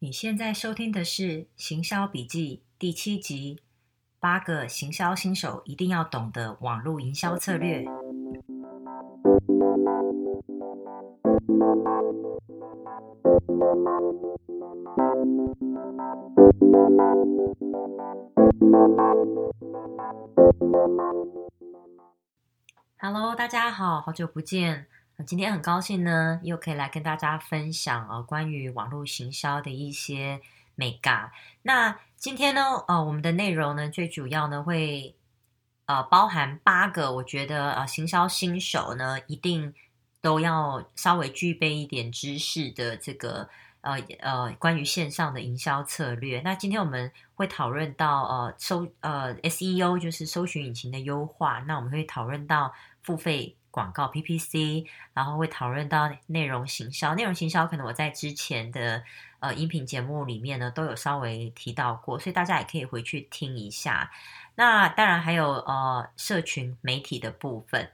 你现在收听的是《行销笔记》第七集：八个行销新手一定要懂的网络营销策略。Hello，大家好，好久不见。今天很高兴呢，又可以来跟大家分享呃关于网络行销的一些眉角。那今天呢，呃，我们的内容呢，最主要呢会呃包含八个，我觉得呃行销新手呢一定都要稍微具备一点知识的这个呃呃关于线上的营销策略。那今天我们会讨论到呃搜呃 SEO 就是搜寻引擎的优化。那我们会讨论到付费。广告 PPC，然后会讨论到内容行销。内容行销可能我在之前的呃音频节目里面呢都有稍微提到过，所以大家也可以回去听一下。那当然还有呃社群媒体的部分。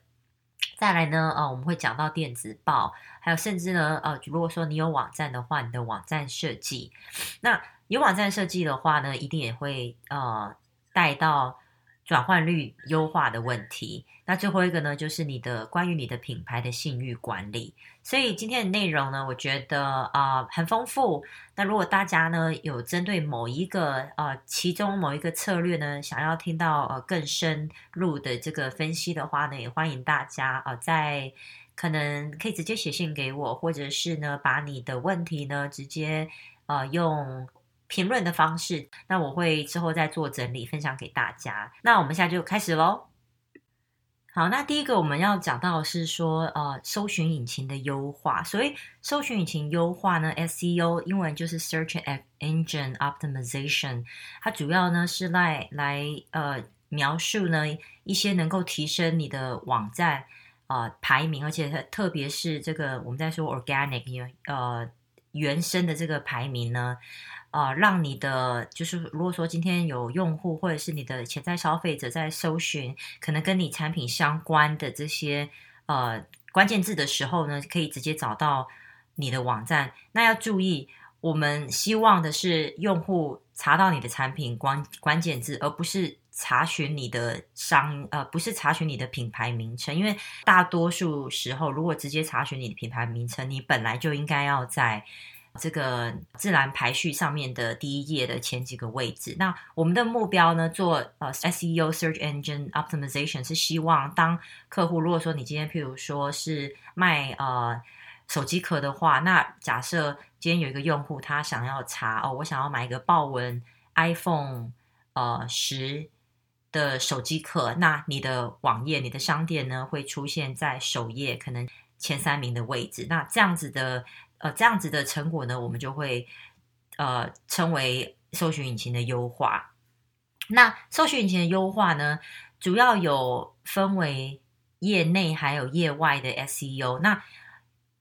再来呢，呃我们会讲到电子报，还有甚至呢呃如果说你有网站的话，你的网站设计。那有网站设计的话呢，一定也会呃带到。转换率优化的问题，那最后一个呢，就是你的关于你的品牌的信誉管理。所以今天的内容呢，我觉得啊、很丰富。那如果大家呢有针对某一个呃其中某一个策略呢，想要听到呃更深入的这个分析的话呢，也欢迎大家啊、在可能可以直接写信给我，或者是呢把你的问题呢直接呃用。评论的方式，那我会之后再做整理，分享给大家。那我们现在就开始喽。好，那第一个我们要讲到的是说，呃，搜寻引擎的优化。所以，搜寻引擎优化呢，SEO 英文就是 Search Engine Optimization，它主要呢是来来呃描述呢一些能够提升你的网站呃排名，而且特特别是这个我们在说 organic 呃原生的这个排名呢。呃，让你的就是，如果说今天有用户或者是你的潜在消费者在搜寻可能跟你产品相关的这些呃关键字的时候呢，可以直接找到你的网站。那要注意，我们希望的是用户查到你的产品关关键字，而不是查询你的商呃，不是查询你的品牌名称。因为大多数时候，如果直接查询你的品牌名称，你本来就应该要在。这个自然排序上面的第一页的前几个位置。那我们的目标呢，做呃 SEO Search Engine Optimization 是希望当客户，如果说你今天譬如说是卖呃手机壳的话，那假设今天有一个用户他想要查哦，我想要买一个豹纹 iPhone 呃十的手机壳，那你的网页、你的商店呢会出现在首页，可能前三名的位置。那这样子的。呃，这样子的成果呢，我们就会呃称为搜寻引擎的优化。那搜寻引擎的优化呢，主要有分为业内还有业外的 SEO。那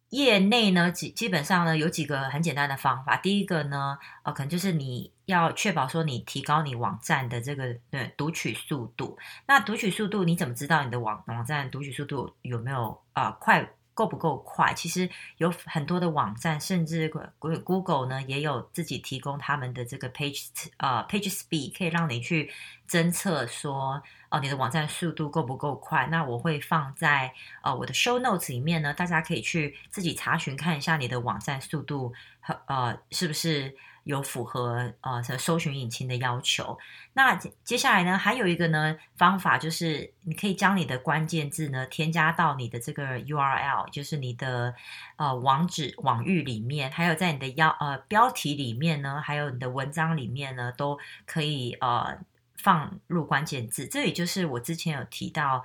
业内呢，基基本上呢有几个很简单的方法。第一个呢，呃，可能就是你要确保说你提高你网站的这个对读取速度。那读取速度，你怎么知道你的网网站读取速度有没有啊、呃、快？够不够快？其实有很多的网站，甚至 Google 呢也有自己提供他们的这个 Page 呃 Page Speed，可以让你去侦测说哦你的网站速度够不够快。那我会放在呃我的 Show Notes 里面呢，大家可以去自己查询看一下你的网站速度和呃是不是。有符合呃搜寻引擎的要求。那接下来呢，还有一个呢方法，就是你可以将你的关键字呢添加到你的这个 URL，就是你的呃网址网域里面，还有在你的要呃标题里面呢，还有你的文章里面呢，都可以呃放入关键字。这也就是我之前有提到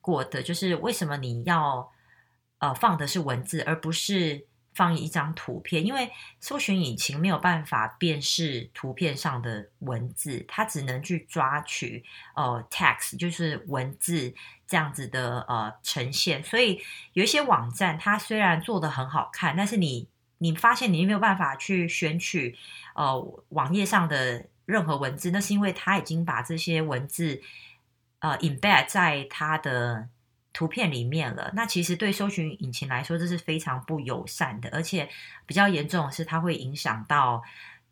过的，就是为什么你要呃放的是文字，而不是。放一张图片，因为搜寻引擎没有办法辨识图片上的文字，它只能去抓取呃 text，就是文字这样子的呃呈现。所以有一些网站，它虽然做的很好看，但是你你发现你没有办法去选取呃网页上的任何文字，那是因为它已经把这些文字呃 embed 在它的。图片里面了。那其实对搜寻引擎来说，这是非常不友善的，而且比较严重的是，它会影响到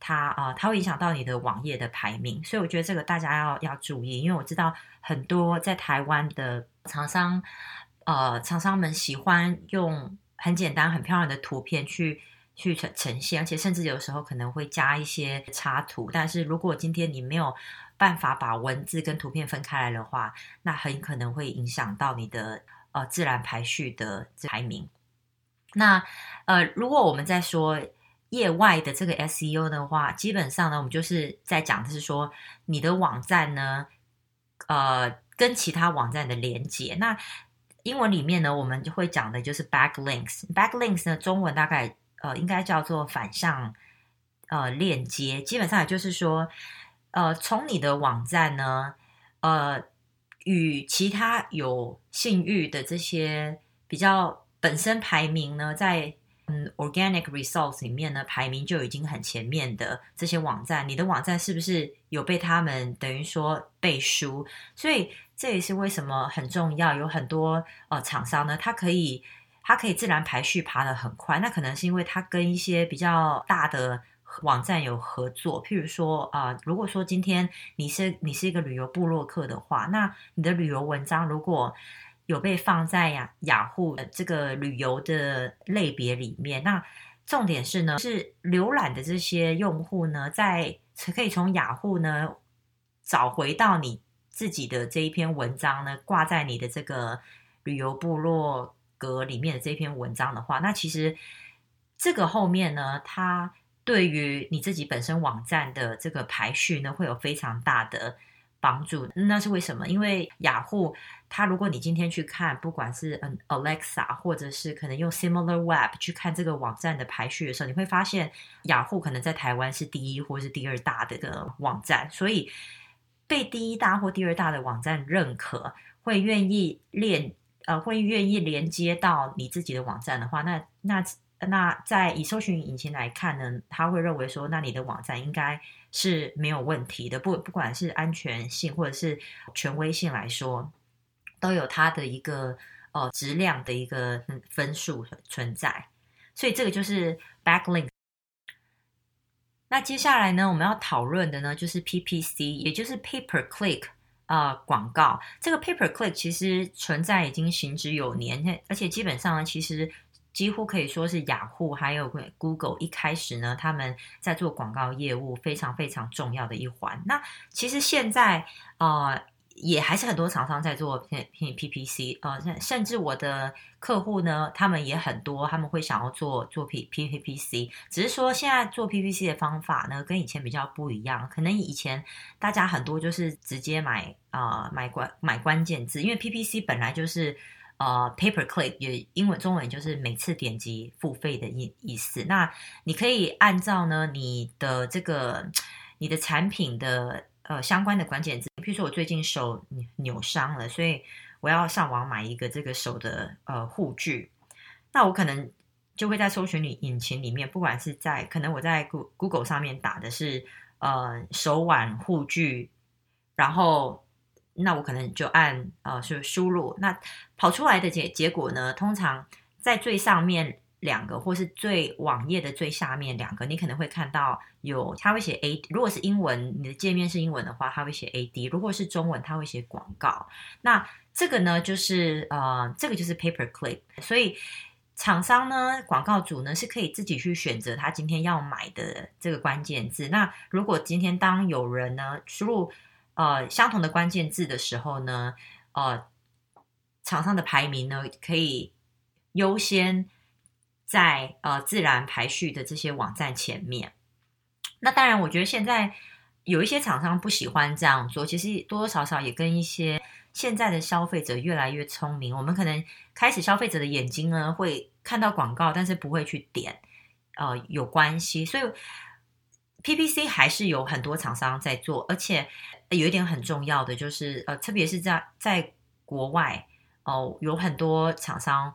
它啊、它会影响到你的网页的排名。所以我觉得这个大家要要注意，因为我知道很多在台湾的厂商，呃，厂商们喜欢用很简单、很漂亮的图片去去呈呈现，而且甚至有时候可能会加一些插图。但是如果今天你没有办法把文字跟图片分开来的话，那很可能会影响到你的呃自然排序的排名。那呃，如果我们在说业外的这个 SEO 的话，基本上呢，我们就是在讲的是说你的网站呢，呃，跟其他网站的连接。那英文里面呢，我们就会讲的就是 backlinks。backlinks 呢，中文大概呃应该叫做反向呃链接，基本上也就是说。呃，从你的网站呢，呃，与其他有信誉的这些比较本身排名呢，在嗯 organic results 里面呢，排名就已经很前面的这些网站，你的网站是不是有被他们等于说背书？所以这也是为什么很重要，有很多呃厂商呢，它可以它可以自然排序爬得很快，那可能是因为它跟一些比较大的。网站有合作，譬如说啊、呃，如果说今天你是你是一个旅游部落客的话，那你的旅游文章如果有被放在雅雅虎的这个旅游的类别里面，那重点是呢，是浏览的这些用户呢，在可以从雅虎呢找回到你自己的这一篇文章呢，挂在你的这个旅游部落格里面的这篇文章的话，那其实这个后面呢，它。对于你自己本身网站的这个排序呢，会有非常大的帮助。那是为什么？因为雅虎它，如果你今天去看，不管是嗯 Alexa，或者是可能用 SimilarWeb 去看这个网站的排序的时候，你会发现雅虎可能在台湾是第一或是第二大的个网站，所以被第一大或第二大的网站认可，会愿意练呃会愿意连接到你自己的网站的话，那那。那在以搜寻引擎来看呢，他会认为说，那你的网站应该是没有问题的，不不管是安全性或者是权威性来说，都有它的一个呃质量的一个分数存在。所以这个就是 backlink。那接下来呢，我们要讨论的呢就是 PPC，也就是 paper click、呃、广告。这个 paper click 其实存在已经行之有年，而且基本上呢，其实。几乎可以说是雅虎还有 Google 一开始呢，他们在做广告业务非常非常重要的一环。那其实现在呃也还是很多厂商在做 P P P C 呃甚甚至我的客户呢，他们也很多，他们会想要做做 P P P C，只是说现在做 PPC 的方法呢跟以前比较不一样，可能以前大家很多就是直接买啊、买关买关键字，因为 PPC 本来就是。呃 paper click，也英文中文就是每次点击付费的意意思。那你可以按照呢你的这个你的产品的呃相关的关键字，譬如说我最近手扭伤了，所以我要上网买一个这个手的呃护具。那我可能就会在搜寻引擎里面，不管是在可能我在 Google 上面打的是呃手腕护具，然后。那我可能就按呃是输入，那跑出来的结结果呢，通常在最上面两个，或是最网页的最下面两个，你可能会看到有，它会写 A。如果是英文，你的界面是英文的话，它会写 AD；如果是中文，它会写广告。那这个呢，就是呃，这个就是 Paperclip。所以厂商呢，广告主呢，是可以自己去选择他今天要买的这个关键字。那如果今天当有人呢输入。呃，相同的关键字的时候呢，呃，厂商的排名呢可以优先在呃自然排序的这些网站前面。那当然，我觉得现在有一些厂商不喜欢这样做，其实多多少少也跟一些现在的消费者越来越聪明，我们可能开始消费者的眼睛呢会看到广告，但是不会去点，呃，有关系。所以 PPC 还是有很多厂商在做，而且。有一点很重要的就是，呃，特别是在在国外哦，有很多厂商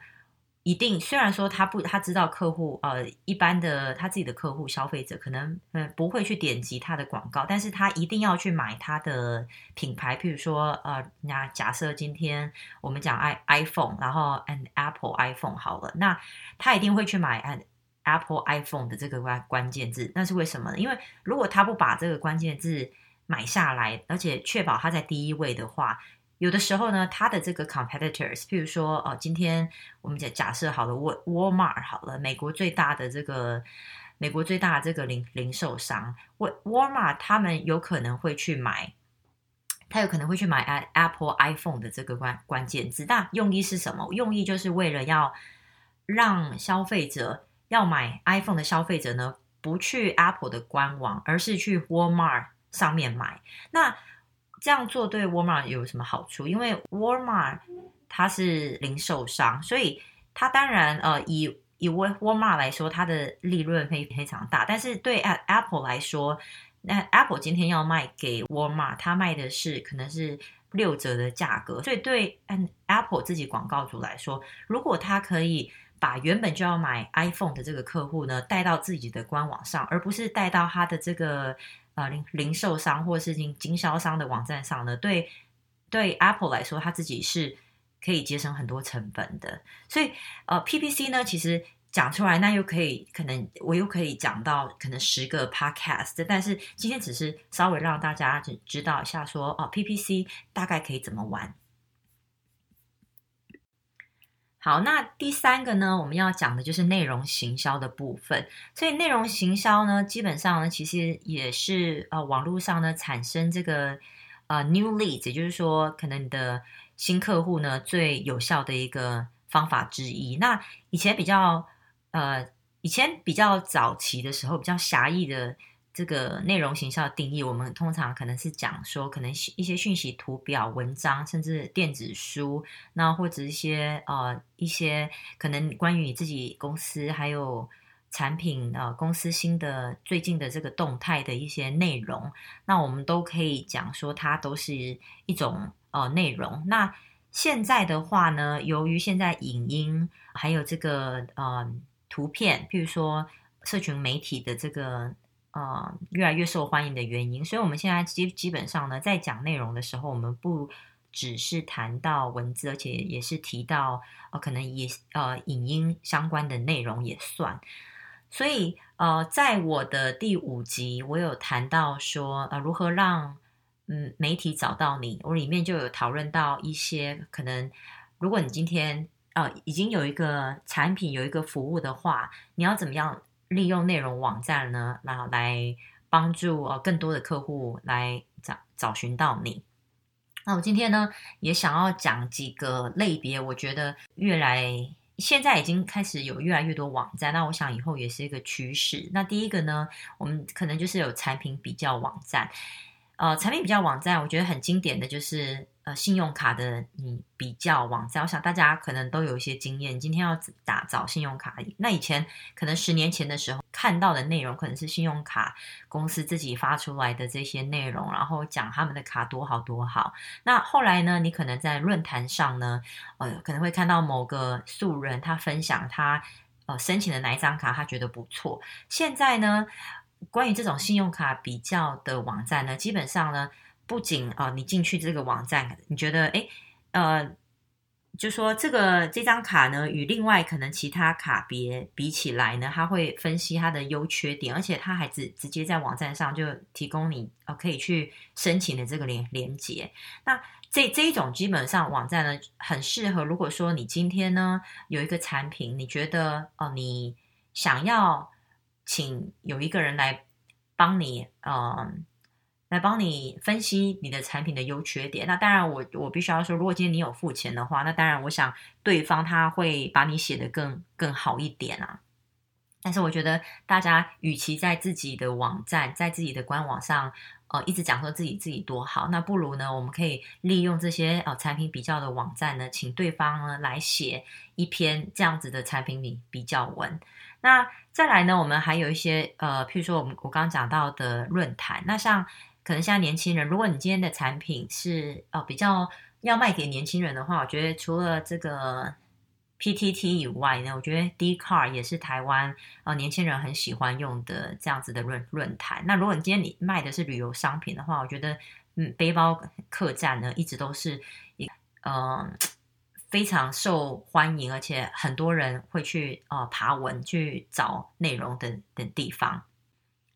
一定，虽然说他不，他知道客户呃，一般的他自己的客户消费者可能嗯、不会去点击他的广告，但是他一定要去买他的品牌，譬如说呃，那假设今天我们讲 i iPhone，然后 an Apple iPhone 好了，那他一定会去买 an Apple iPhone 的这个关关键字，那是为什么呢？因为如果他不把这个关键字买下来，而且确保他在第一位的话。有的时候呢，他的这个 competitors，譬如说，哦，今天我们假假设好了，Walmart 好了，美国最大的这个美国最大的这个零零售商，Walmart 他们有可能会去买，他有可能会去买 Apple iPhone 的这个关关键字，那用意是什么？用意就是为了要让消费者要买 iPhone 的消费者呢，不去 Apple 的官网，而是去 Walmart 上面买。那这样做对 Walmart 有什么好处？因为 Walmart 它是零售商，所以它当然呃以以 Walmart 来说，它的利润非非常大。但是对 Apple 来说，那 Apple 今天要卖给 Walmart，它卖的是可能是六折的价格。所以对 Apple 自己广告主来说，如果它可以把原本就要买 iPhone 的这个客户呢带到自己的官网上，而不是带到他的这个。啊，零零售商或是经经销商的网站上呢，对对 Apple 来说，它自己是可以节省很多成本的。所以，呃，PPC 呢，其实讲出来，那又可以可能我又可以讲到可能十个 Podcast，但是今天只是稍微让大家知知道一下说，说哦，PPC 大概可以怎么玩。好，那第三个呢，我们要讲的就是内容行销的部分。所以内容行销呢，基本上呢，其实也是呃网络上呢产生这个呃 new leads，也就是说，可能你的新客户呢最有效的一个方法之一。那以前比较呃以前比较早期的时候，比较狭义的。这个内容行销的定义，我们通常可能是讲说，可能一些讯息、图表、文章，甚至电子书，那或者一些呃一些可能关于你自己公司还有产品呃公司新的最近的这个动态的一些内容，那我们都可以讲说它都是一种呃内容。那现在的话呢，由于现在影音还有这个呃图片，譬如说社群媒体的这个。呃，越来越受欢迎的原因，所以我们现在基基本上呢，在讲内容的时候，我们不只是谈到文字，而且也是提到呃，可能也呃影音相关的内容也算。所以呃，在我的第五集，我有谈到说呃，如何让嗯媒体找到你，我里面就有讨论到一些可能，如果你今天呃已经有一个产品有一个服务的话，你要怎么样？利用内容网站呢，然后来帮助呃更多的客户来找找寻到你。那我今天呢，也想要讲几个类别，我觉得越来现在已经开始有越来越多网站，那我想以后也是一个趋势。那第一个呢，我们可能就是有产品比较网站。呃，产品比较网站，我觉得很经典的就是。呃，信用卡的你比较网站，我想大家可能都有一些经验。今天要打找信用卡，那以前可能十年前的时候看到的内容，可能是信用卡公司自己发出来的这些内容，然后讲他们的卡多好多好。那后来呢，你可能在论坛上呢，呃，可能会看到某个素人他分享他呃申请的哪一张卡，他觉得不错。现在呢，关于这种信用卡比较的网站呢，基本上呢。不仅啊、你进去这个网站，你觉得诶呃，就说这个这张卡呢，与另外可能其他卡别比起来呢，它会分析它的优缺点，而且它还直直接在网站上就提供你呃可以去申请的这个连连接。那这这一种基本上网站呢，很适合。如果说你今天呢有一个产品，你觉得哦、你想要请有一个人来帮你，嗯、呃。来帮你分析你的产品的优缺点。那当然我，我必须要说，如果今天你有付钱的话，那当然，我想对方他会把你写得更更好一点啊。但是，我觉得大家与其在自己的网站，在自己的官网上，呃，一直讲说自己自己多好，那不如呢，我们可以利用这些呃产品比较的网站呢，请对方呢来写一篇这样子的产品比比较文。那再来呢，我们还有一些呃，譬如说我们我刚刚讲到的论坛，那像。可能像年轻人，如果你今天的产品是哦比较要卖给年轻人的话，我觉得除了这个 PTT 以外呢，我觉得 d c a r 也是台湾呃年轻人很喜欢用的这样子的论论坛。那如果你今天你卖的是旅游商品的话，我觉得嗯背包客栈呢一直都是一嗯、非常受欢迎，而且很多人会去呃爬文去找内容等等地方。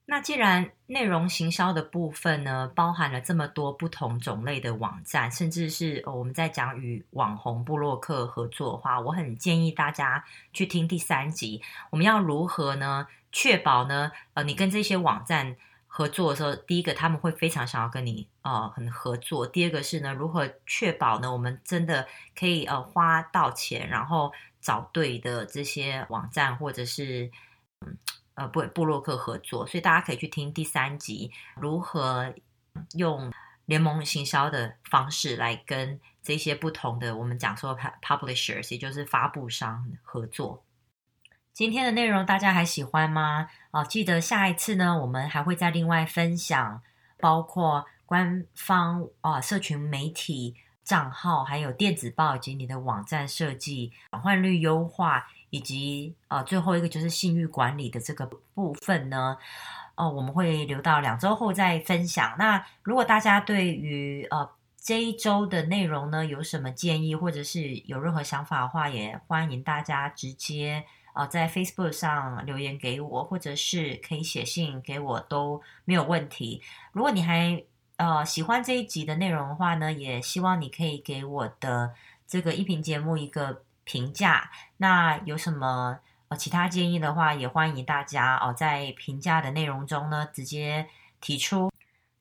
那既然内容行销的部分呢，包含了这么多不同种类的网站，甚至是我们在讲与网红部落客合作的话，我很建议大家去听第三集。我们要如何呢？确保呢？呃，你跟这些网站合作的时候，第一个他们会非常想要跟你呃很合作。第二个是呢，如何确保呢？我们真的可以呃花到钱，然后找对的这些网站或者是嗯。呃，不，布洛克合作，所以大家可以去听第三集，如何用联盟行销的方式来跟这些不同的我们讲说 publishers，也就是发布商合作。今天的内容大家还喜欢吗？啊，记得下一次呢，我们还会再另外分享，包括官方啊、社群媒体账号，还有电子报以及你的网站设计转换率优化。以及啊，最后一个就是信誉管理的这个部分呢，哦、我们会留到两周后再分享。那如果大家对于呃这一周的内容呢有什么建议，或者是有任何想法的话，也欢迎大家直接呃在 Facebook 上留言给我，或者是可以写信给我都没有问题。如果你还呃喜欢这一集的内容的话呢，也希望你可以给我的这个音频节目一个。评价，那有什么呃其他建议的话，也欢迎大家哦在评价的内容中呢直接提出。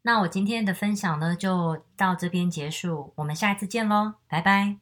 那我今天的分享呢就到这边结束，我们下一次见喽，拜拜。